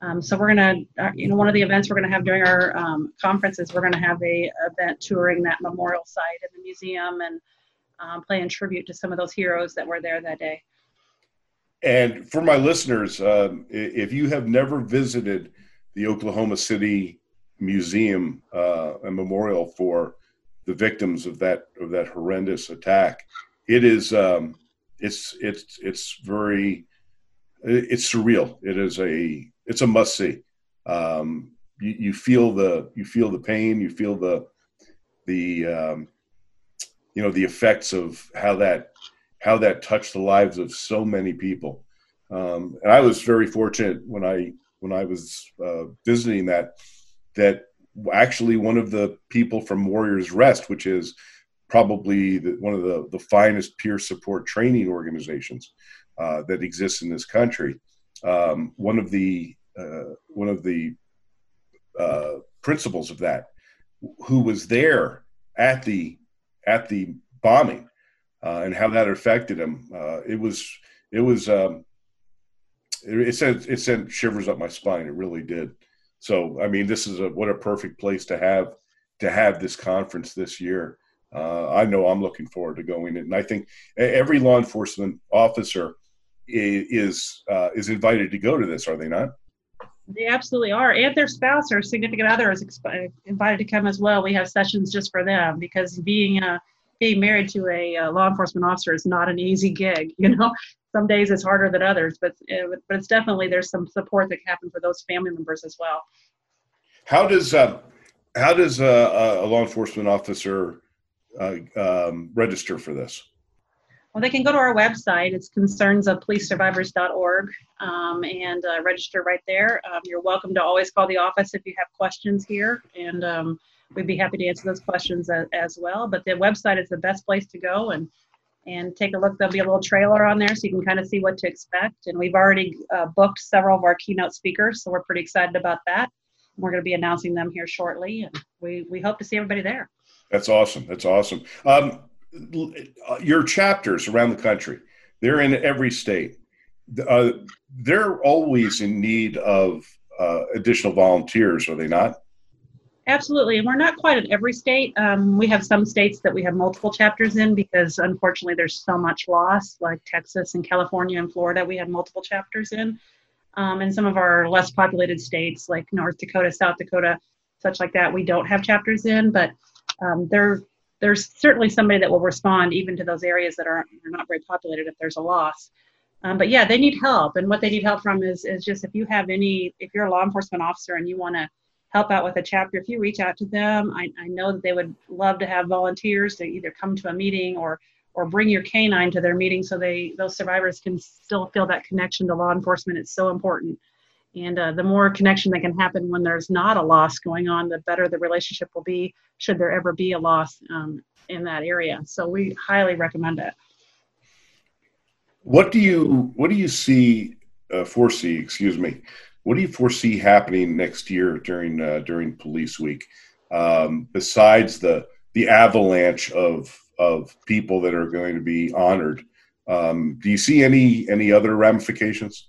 S3: Um, so we're to, uh, you know, one of the events we're to have during our um, conferences, we're to have a event touring that memorial site in the museum and um, playing tribute to some of those heroes that were there that day.
S1: And for my listeners, um, if you have never visited the Oklahoma City museum uh, a memorial for the victims of that of that horrendous attack. It is um, it's it's it's very it's surreal. It is a it's a must see. Um, you, you feel the you feel the pain. You feel the the um, you know the effects of how that how that touched the lives of so many people. Um, and I was very fortunate when I when I was uh, visiting that that actually one of the people from Warriors Rest, which is probably the, one of the, the finest peer support training organizations uh, that exists in this country. Um, one of the uh, one of the uh, principals of that, who was there at the at the bombing, uh, and how that affected him. Uh, it was it was um, it, it sent it sent shivers up my spine. It really did. So, I mean, this is a what a perfect place to have to have this conference this year. Uh, I know I'm looking forward to going, and I think every law enforcement officer is uh, is invited to go to this. Are they not?
S3: They absolutely are, and their spouse or significant other is exp- invited to come as well. We have sessions just for them because being a being married to a, a law enforcement officer is not an easy gig. You know, some days it's harder than others, but uh, but it's definitely there's some support that can happen for those family members as well.
S1: How does uh, how does a, a law enforcement officer uh, um, register for this?
S3: Well, they can go to our website. It's concernsofpolicesurvivors.org um, and uh, register right there. Um, you're welcome to always call the office if you have questions here, and um, we'd be happy to answer those questions as, as, well. But the website is the best place to go and and take a look. There'll be a little trailer on there so you can kind of see what to expect. And we've already uh, booked several of our keynote speakers, so we're pretty excited about that. We're going to be announcing them here shortly, and we, we hope to see everybody there.
S1: That's awesome. That's awesome. Um, your chapters around the country, they're in every state. Uh, they're always in need of uh, additional volunteers, are they not?
S3: Absolutely, and we're not quite in every state. Um, we have some states that we have multiple chapters in because unfortunately there's so much loss, like Texas and California and Florida. We have multiple chapters in, um, and some of our less populated states like North Dakota, South Dakota, such like that, we don't have chapters in. But um, there, there's certainly somebody that will respond even to those areas that are, are not very populated if there's a loss. Um, but yeah, they need help, and what they need help from is is just if you have any, if you're a law enforcement officer and you want to help out with a chapter, if you reach out to them, I, I know that they would love to have volunteers to either come to a meeting or or bring your canine to their meeting so they those survivors can still feel that connection to law enforcement. It's so important. And uh, the more connection that can happen when there's not a loss going on, the better the relationship will be, should there ever be a loss um, in that area. So we highly recommend it.
S1: What do you what do you see uh, foresee? Excuse me. What do you foresee happening next year during uh, during Police Week? Um, besides the the avalanche of of people that are going to be honored, um, do you see any any other ramifications?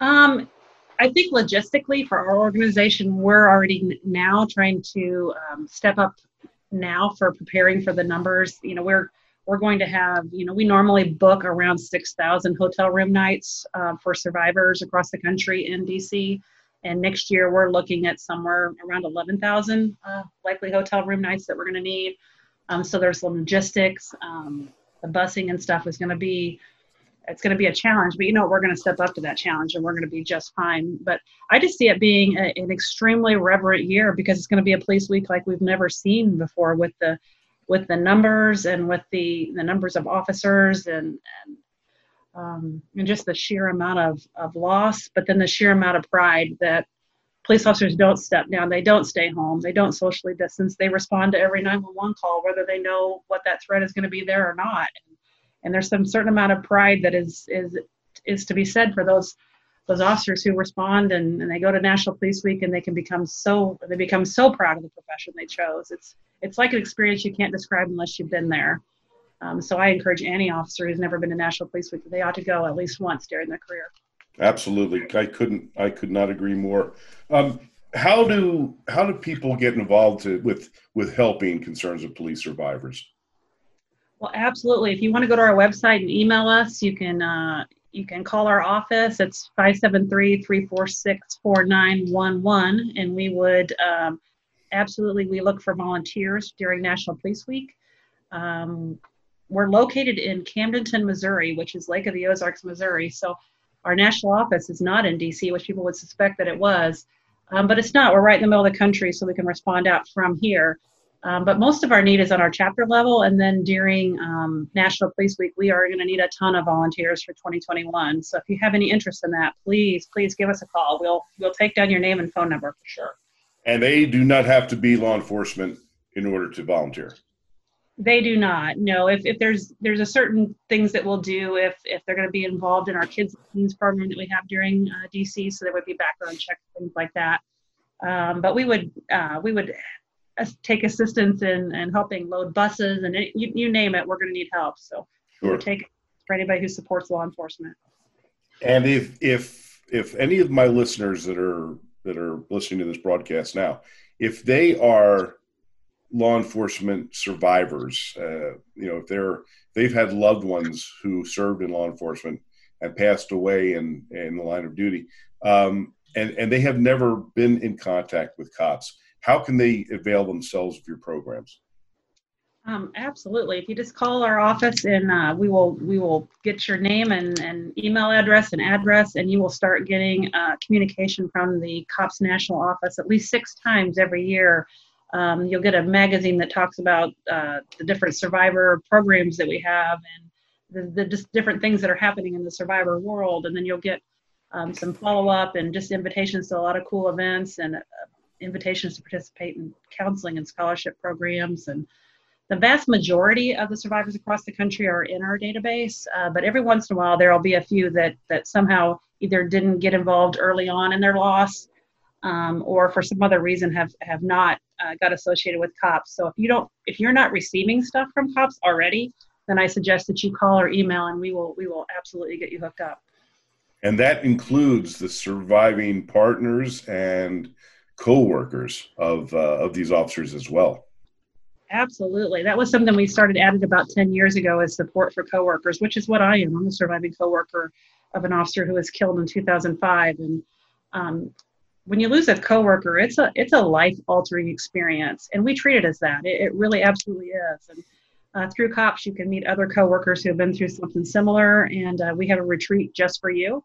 S3: Um, I think logistically for our organization, we're already now trying to um, step up now for preparing for the numbers. You know, we're we're going to have, you know, we normally book around 6,000 hotel room nights uh, for survivors across the country in DC. And next year, we're looking at somewhere around 11,000 uh, likely hotel room nights that we're going to need. Um, so there's some logistics. Um, the busing and stuff is going to be it's going to be a challenge, but you know we're going to step up to that challenge and we're going to be just fine. But I just see it being a, an extremely reverent year because it's going to be a police week like we've never seen before with the with the numbers and with the the numbers of officers and and um, and just the sheer amount of of loss, but then the sheer amount of pride that police officers don't step down, they don't stay home, they don't socially distance, they respond to every 911 call, whether they know what that threat is going to be there or not. And, there's some certain amount of pride that is is is to be said for those those officers who respond and, and they go to National Police Week and they can become so they become so proud of the profession they chose. It's it's like an experience you can't describe unless you've been there. Um, so I encourage any officer who's never been to National Police Week they ought to go at least once during their career.
S1: Absolutely, I couldn't I could not agree more. Um, how do how do people get involved to, with with helping concerns of police survivors?
S3: Well, absolutely. If you want to go to our website and email us, you can uh, you can call our office. It's 573-346-4911, and we would um, absolutely we look for volunteers during National Police Week. Um, we're located in Camdenton, Missouri, which is Lake of the Ozarks, Missouri. So our national office is not in DC, which people would suspect that it was, um, but it's not. We're right in the middle of the country, so we can respond out from here. Um, but most of our need is on our chapter level, and then during um, National Police Week, we are going to need a ton of volunteers for 2021. So if you have any interest in that, please, please give us a call. We'll we'll take down your name and phone number for sure.
S1: And they do not have to be law enforcement in order to volunteer.
S3: They do not. No, if, if there's there's a certain things that we'll do if if they're going to be involved in our kids teens program that we have during uh, DC, so there would be background checks, things like that. Um, but we would uh, we would take assistance in, in helping load buses and it, you, you name it, we're going to need help. So sure. we'll take for anybody who supports law enforcement.
S1: And if if if any of my listeners that are that are listening to this broadcast now, if they are law enforcement survivors, uh, you know, if they're they've had loved ones who served in law enforcement and passed away in in the line of duty, um, and and they have never been in contact with cops how can they avail themselves of your programs?
S3: Um, absolutely. If you just call our office and uh, we will we will get your name and, and email address and address, and you will start getting uh, communication from the COPS National Office at least six times every year. Um, you'll get a magazine that talks about uh, the different survivor programs that we have and the, the just different things that are happening in the survivor world, and then you'll get um, some follow up and just invitations to a lot of cool events and uh, invitations to participate in counseling and scholarship programs and the vast majority of the survivors across the country are in our database uh, but every once in a while there will be a few that that somehow either didn't get involved early on in their loss um, or for some other reason have have not uh, got associated with cops so if you don't if you're not receiving stuff from cops already then i suggest that you call or email and we will we will absolutely get you hooked up
S1: and that includes the surviving partners and co-workers of uh, of these officers as well.
S3: Absolutely, that was something we started added about ten years ago as support for coworkers, which is what I am. I'm a surviving coworker of an officer who was killed in 2005, and um, when you lose a coworker, it's a it's a life altering experience, and we treat it as that. It, it really absolutely is. And uh, through COPS, you can meet other coworkers who have been through something similar, and uh, we have a retreat just for you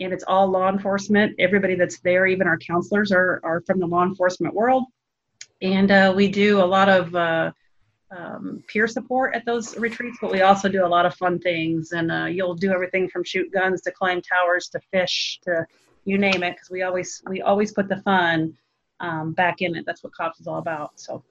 S3: and it's all law enforcement. Everybody that's there, even our counselors, are, are from the law enforcement world. And uh, we do a lot of uh, um, peer support at those retreats, but we also do a lot of fun things. And uh, you'll do everything from shoot guns to climb towers to fish to you name it, because we always we always put the fun um, back in it. That's what cops is all about. So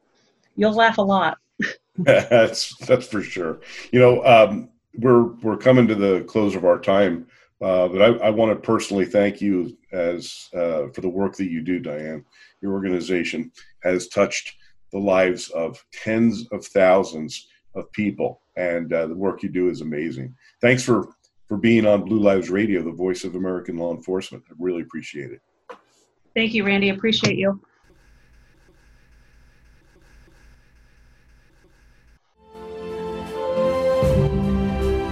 S3: you'll laugh a lot.
S1: that's that's for sure. You know, um, we're we're coming to the close of our time. Uh, but I, I, want to personally thank you as uh, for the work that you do, Dianne. Your organization has touched the lives of tens of thousands of people, and uh, the work you do is amazing. Thanks for for being on Blue Lives Radio, the voice of American law enforcement. I really appreciate it.
S3: Thank you, Randy. Appreciate you.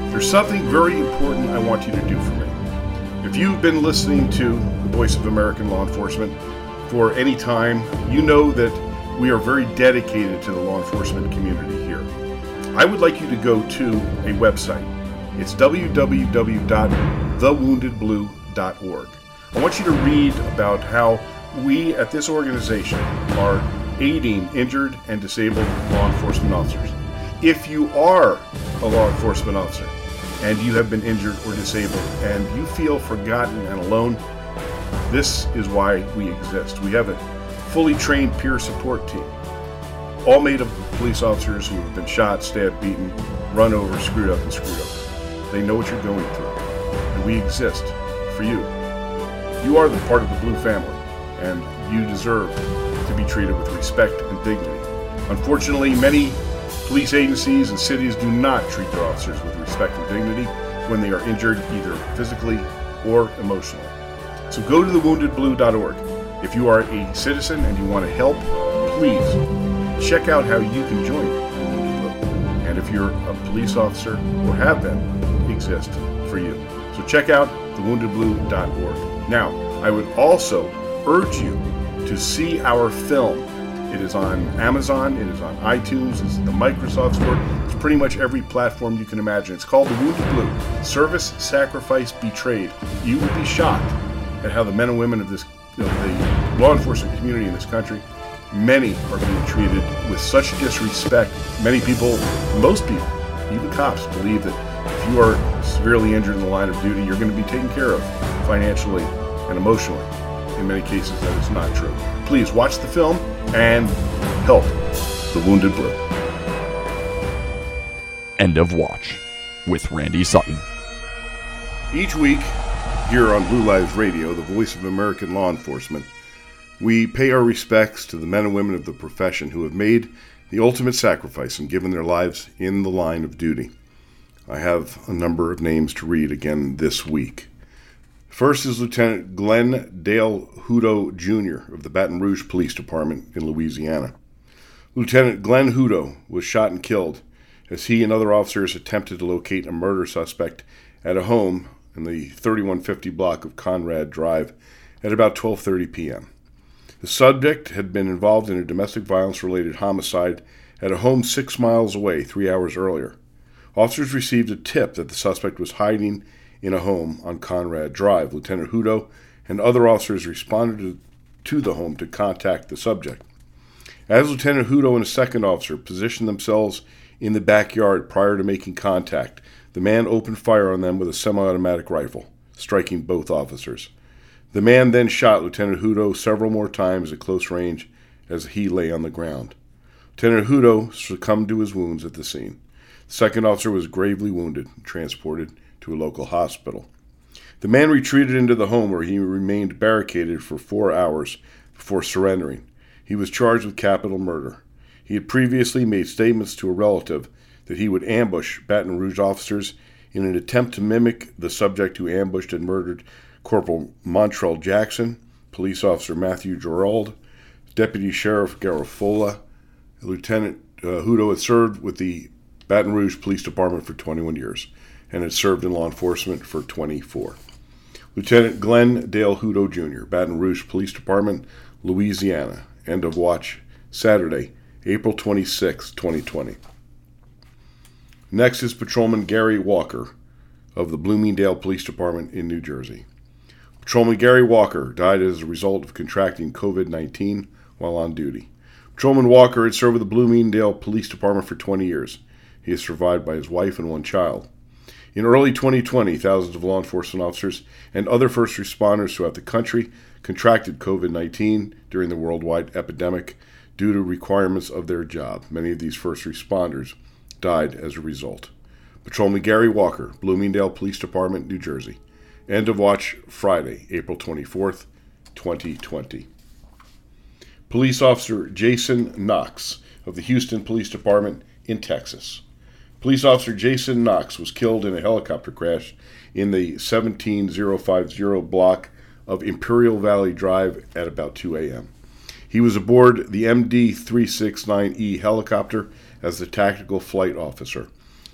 S1: There's something very important I want you to do for me. If you've been listening to the Voice of American Law Enforcement for any time, you know that we are very dedicated to the law enforcement community here. I would like you to go to a website. It's www.thewoundedblue.org. I want you to read about how we at this organization are aiding injured and disabled law enforcement officers. If you are a law enforcement officer and you have been injured or disabled and you feel forgotten and alone, this is why we exist. We have a fully trained peer support team, all made up of police officers who have been shot, stabbed, beaten, run over, screwed up, and screwed up. They know what you're going through, and we exist for you. You are the part of the Blue family, and you deserve to be treated with respect and dignity. Unfortunately, many police agencies and cities do not treat their officers with respect and dignity when they are injured either physically or emotionally. So go to thewoundedblue.org. If you are a citizen and you want to help, please check out how you can join. And if you're a police officer or have been, exist for you. So check out thewoundedblue.org. Now, I would also urge you to see our film. It is on Amazon, it is on iTunes, it's the Microsoft Store, it's pretty much every platform you can imagine. It's called The Wounded Blue Service, Sacrifice, Betrayed. You would be shocked at how the men and women of this of the law enforcement community in this country, many are being treated with such disrespect. Many people, most people, even cops, believe that if you are severely injured in the line of duty, you're going to be taken care of financially and emotionally. In many cases, that is not true. Please watch the film and help the Wounded Blue.
S4: End of Watch with Randy Sutton.
S1: Each week, here on Blue Lives Radio, the voice of American law enforcement, we pay our respects to the men and women of the profession who have made the ultimate sacrifice and given their lives in the line of duty. I have a number of names to read again this week. First is Lieutenant Glenn Dale Hutto Jr. of the Baton Rouge Police Department in Louisiana. Lieutenant Glenn Hutto was shot and killed as he and other officers attempted to locate a murder suspect at a home in the 3150 block of Conrad Drive at about 12:30 p.m. The subject had been involved in a domestic violence related homicide at a home 6 miles away 3 hours earlier. Officers received a tip that the suspect was hiding in a home on Conrad Drive. Lieutenant Hutto and other officers responded to the home to contact the subject. As Lieutenant Hutto and a second officer positioned themselves in the backyard prior to making contact, the man opened fire on them with a semi automatic rifle, striking both officers. The man then shot Lieutenant Hutto several more times at close range as he lay on the ground. Lieutenant Hutto succumbed to his wounds at the scene. The second officer was gravely wounded and transported to a local hospital. The man retreated into the home where he remained barricaded for four hours before surrendering. He was charged with capital murder. He had previously made statements to a relative that he would ambush Baton Rouge officers in an attempt to mimic the subject who ambushed and murdered Corporal Montrell Jackson, Police Officer Matthew Gerald, Deputy Sheriff Garafola. Lieutenant uh, Hutto had served with the Baton Rouge Police Department for 21 years and had served in law enforcement for 24. Lieutenant Glenn Dale Hutto Jr., Baton Rouge Police Department, Louisiana. End of watch Saturday, April 26, 2020. Next is Patrolman Gary Walker of the Bloomingdale Police Department in New Jersey. Patrolman Gary Walker died as a result of contracting COVID 19 while on duty. Patrolman Walker had served with the Bloomingdale Police Department for 20 years. He is survived by his wife and one child. In early 2020, thousands of law enforcement officers and other first responders throughout the country contracted COVID 19 during the worldwide epidemic due to requirements of their job. Many of these first responders died as a result. Patrolman Gary Walker, Bloomingdale Police Department, New Jersey. End of watch Friday, April 24th, 2020. Police Officer Jason Knox of the Houston Police Department in Texas. Police Officer Jason Knox was killed in a helicopter crash in the 17050 block of Imperial Valley Drive at about 2 a.m. He was aboard the MD 369E helicopter as the tactical flight officer.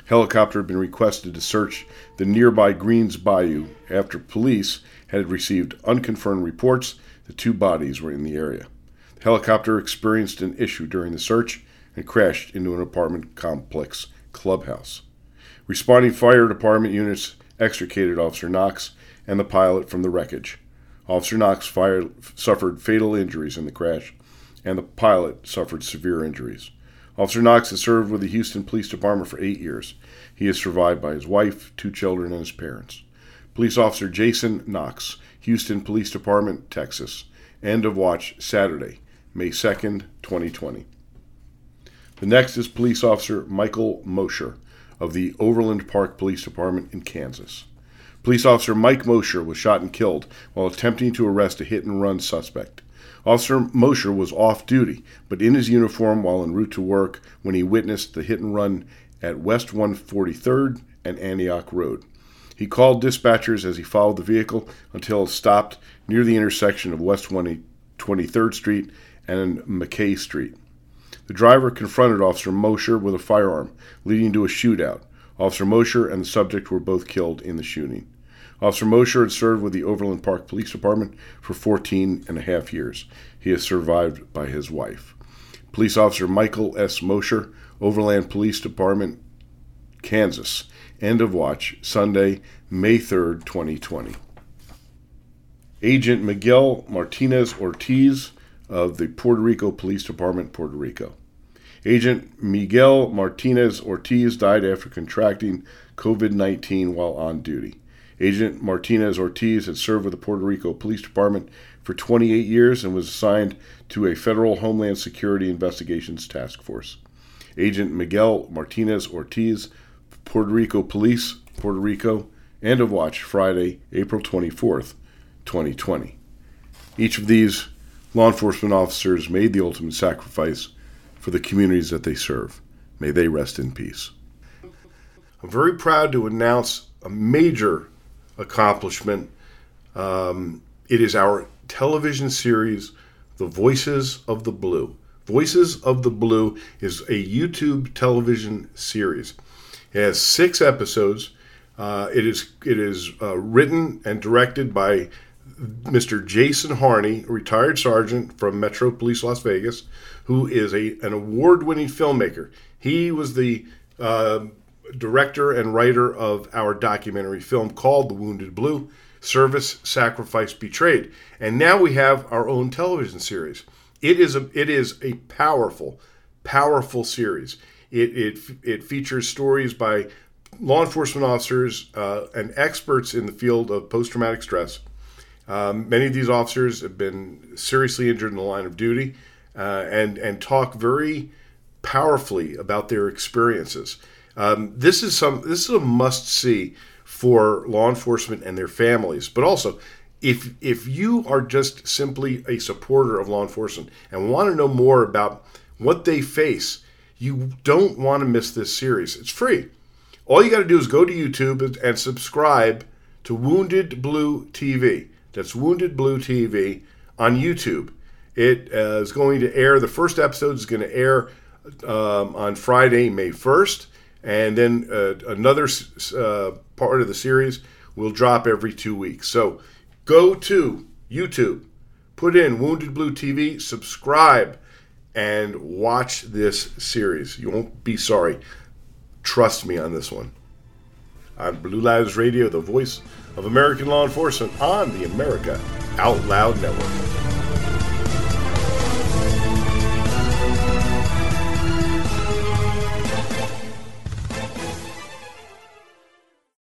S1: Helicopter had been requested to search the nearby Greens Bayou after police had received unconfirmed reports that two bodies were in the area. The helicopter experienced an issue during the search and crashed into an apartment complex clubhouse. Responding fire department units extricated Officer Knox and the pilot from the wreckage. Officer Knox fired, suffered fatal injuries in the crash, and the pilot suffered severe injuries. Officer Knox has served with the Houston Police Department for eight years. He is survived by his wife, two children, and his parents. Police Officer Jason Knox, Houston Police Department, Texas. End of watch Saturday, May 2nd, 2020. The next is Police Officer Michael Mosher of the Overland Park Police Department in Kansas. Police Officer Mike Mosher was shot and killed while attempting to arrest a hit and run suspect. Officer Mosher was off duty, but in his uniform while en route to work when he witnessed the hit and run at West 143rd and Antioch Road. He called dispatchers as he followed the vehicle until it stopped near the intersection of West 23rd Street and McKay Street. The driver confronted Officer Mosher with a firearm, leading to a shootout. Officer Mosher and the subject were both killed in the shooting. Officer Mosher had served with the Overland Park Police Department for 14 and a half years. He is survived by his wife. Police Officer Michael S. Mosher, Overland Police Department, Kansas. End of watch, Sunday, May 3rd, 2020. Agent Miguel Martinez Ortiz of the Puerto Rico Police Department, Puerto Rico. Agent Miguel Martinez Ortiz died after contracting COVID 19 while on duty. Agent Martinez Ortiz had served with the Puerto Rico Police Department for 28 years and was assigned to a federal Homeland Security Investigations Task Force. Agent Miguel Martinez Ortiz, Puerto Rico Police, Puerto Rico, end of watch Friday, April 24th, 2020. Each of these law enforcement officers made the ultimate sacrifice for the communities that they serve. May they rest in peace. I'm very proud to announce a major accomplishment. Um, it is our television series, The Voices of the Blue. Voices of the Blue is a YouTube television series. It has six episodes. Uh, it is it is uh, written and directed by Mr. Jason Harney, retired sergeant from Metro Police Las Vegas, who is a an award-winning filmmaker. He was the uh, director and writer of our documentary film called The Wounded Blue Service, Sacrifice, Betrayed. And now we have our own television series. It is a, it is a powerful, powerful series. It, it, it features stories by law enforcement officers uh, and experts in the field of post traumatic stress. Um, many of these officers have been seriously injured in the line of duty uh, and, and talk very powerfully about their experiences. Um, this is some this is a must see for law enforcement and their families, but also if if you are just simply a supporter of law enforcement and want to know more about what they face, you don't want to miss this series. It's free. All you got to do is go to YouTube and subscribe to Wounded Blue TV. That's Wounded Blue TV on YouTube. It uh, is going to air. The first episode is going to air um, on Friday, May 1st. And then uh, another uh, part of the series will drop every two weeks. So go to YouTube, put in Wounded Blue TV, subscribe, and watch this series. You won't be sorry. Trust me on this one. On Blue Lives Radio, the voice of American law enforcement on the America Out Loud Network.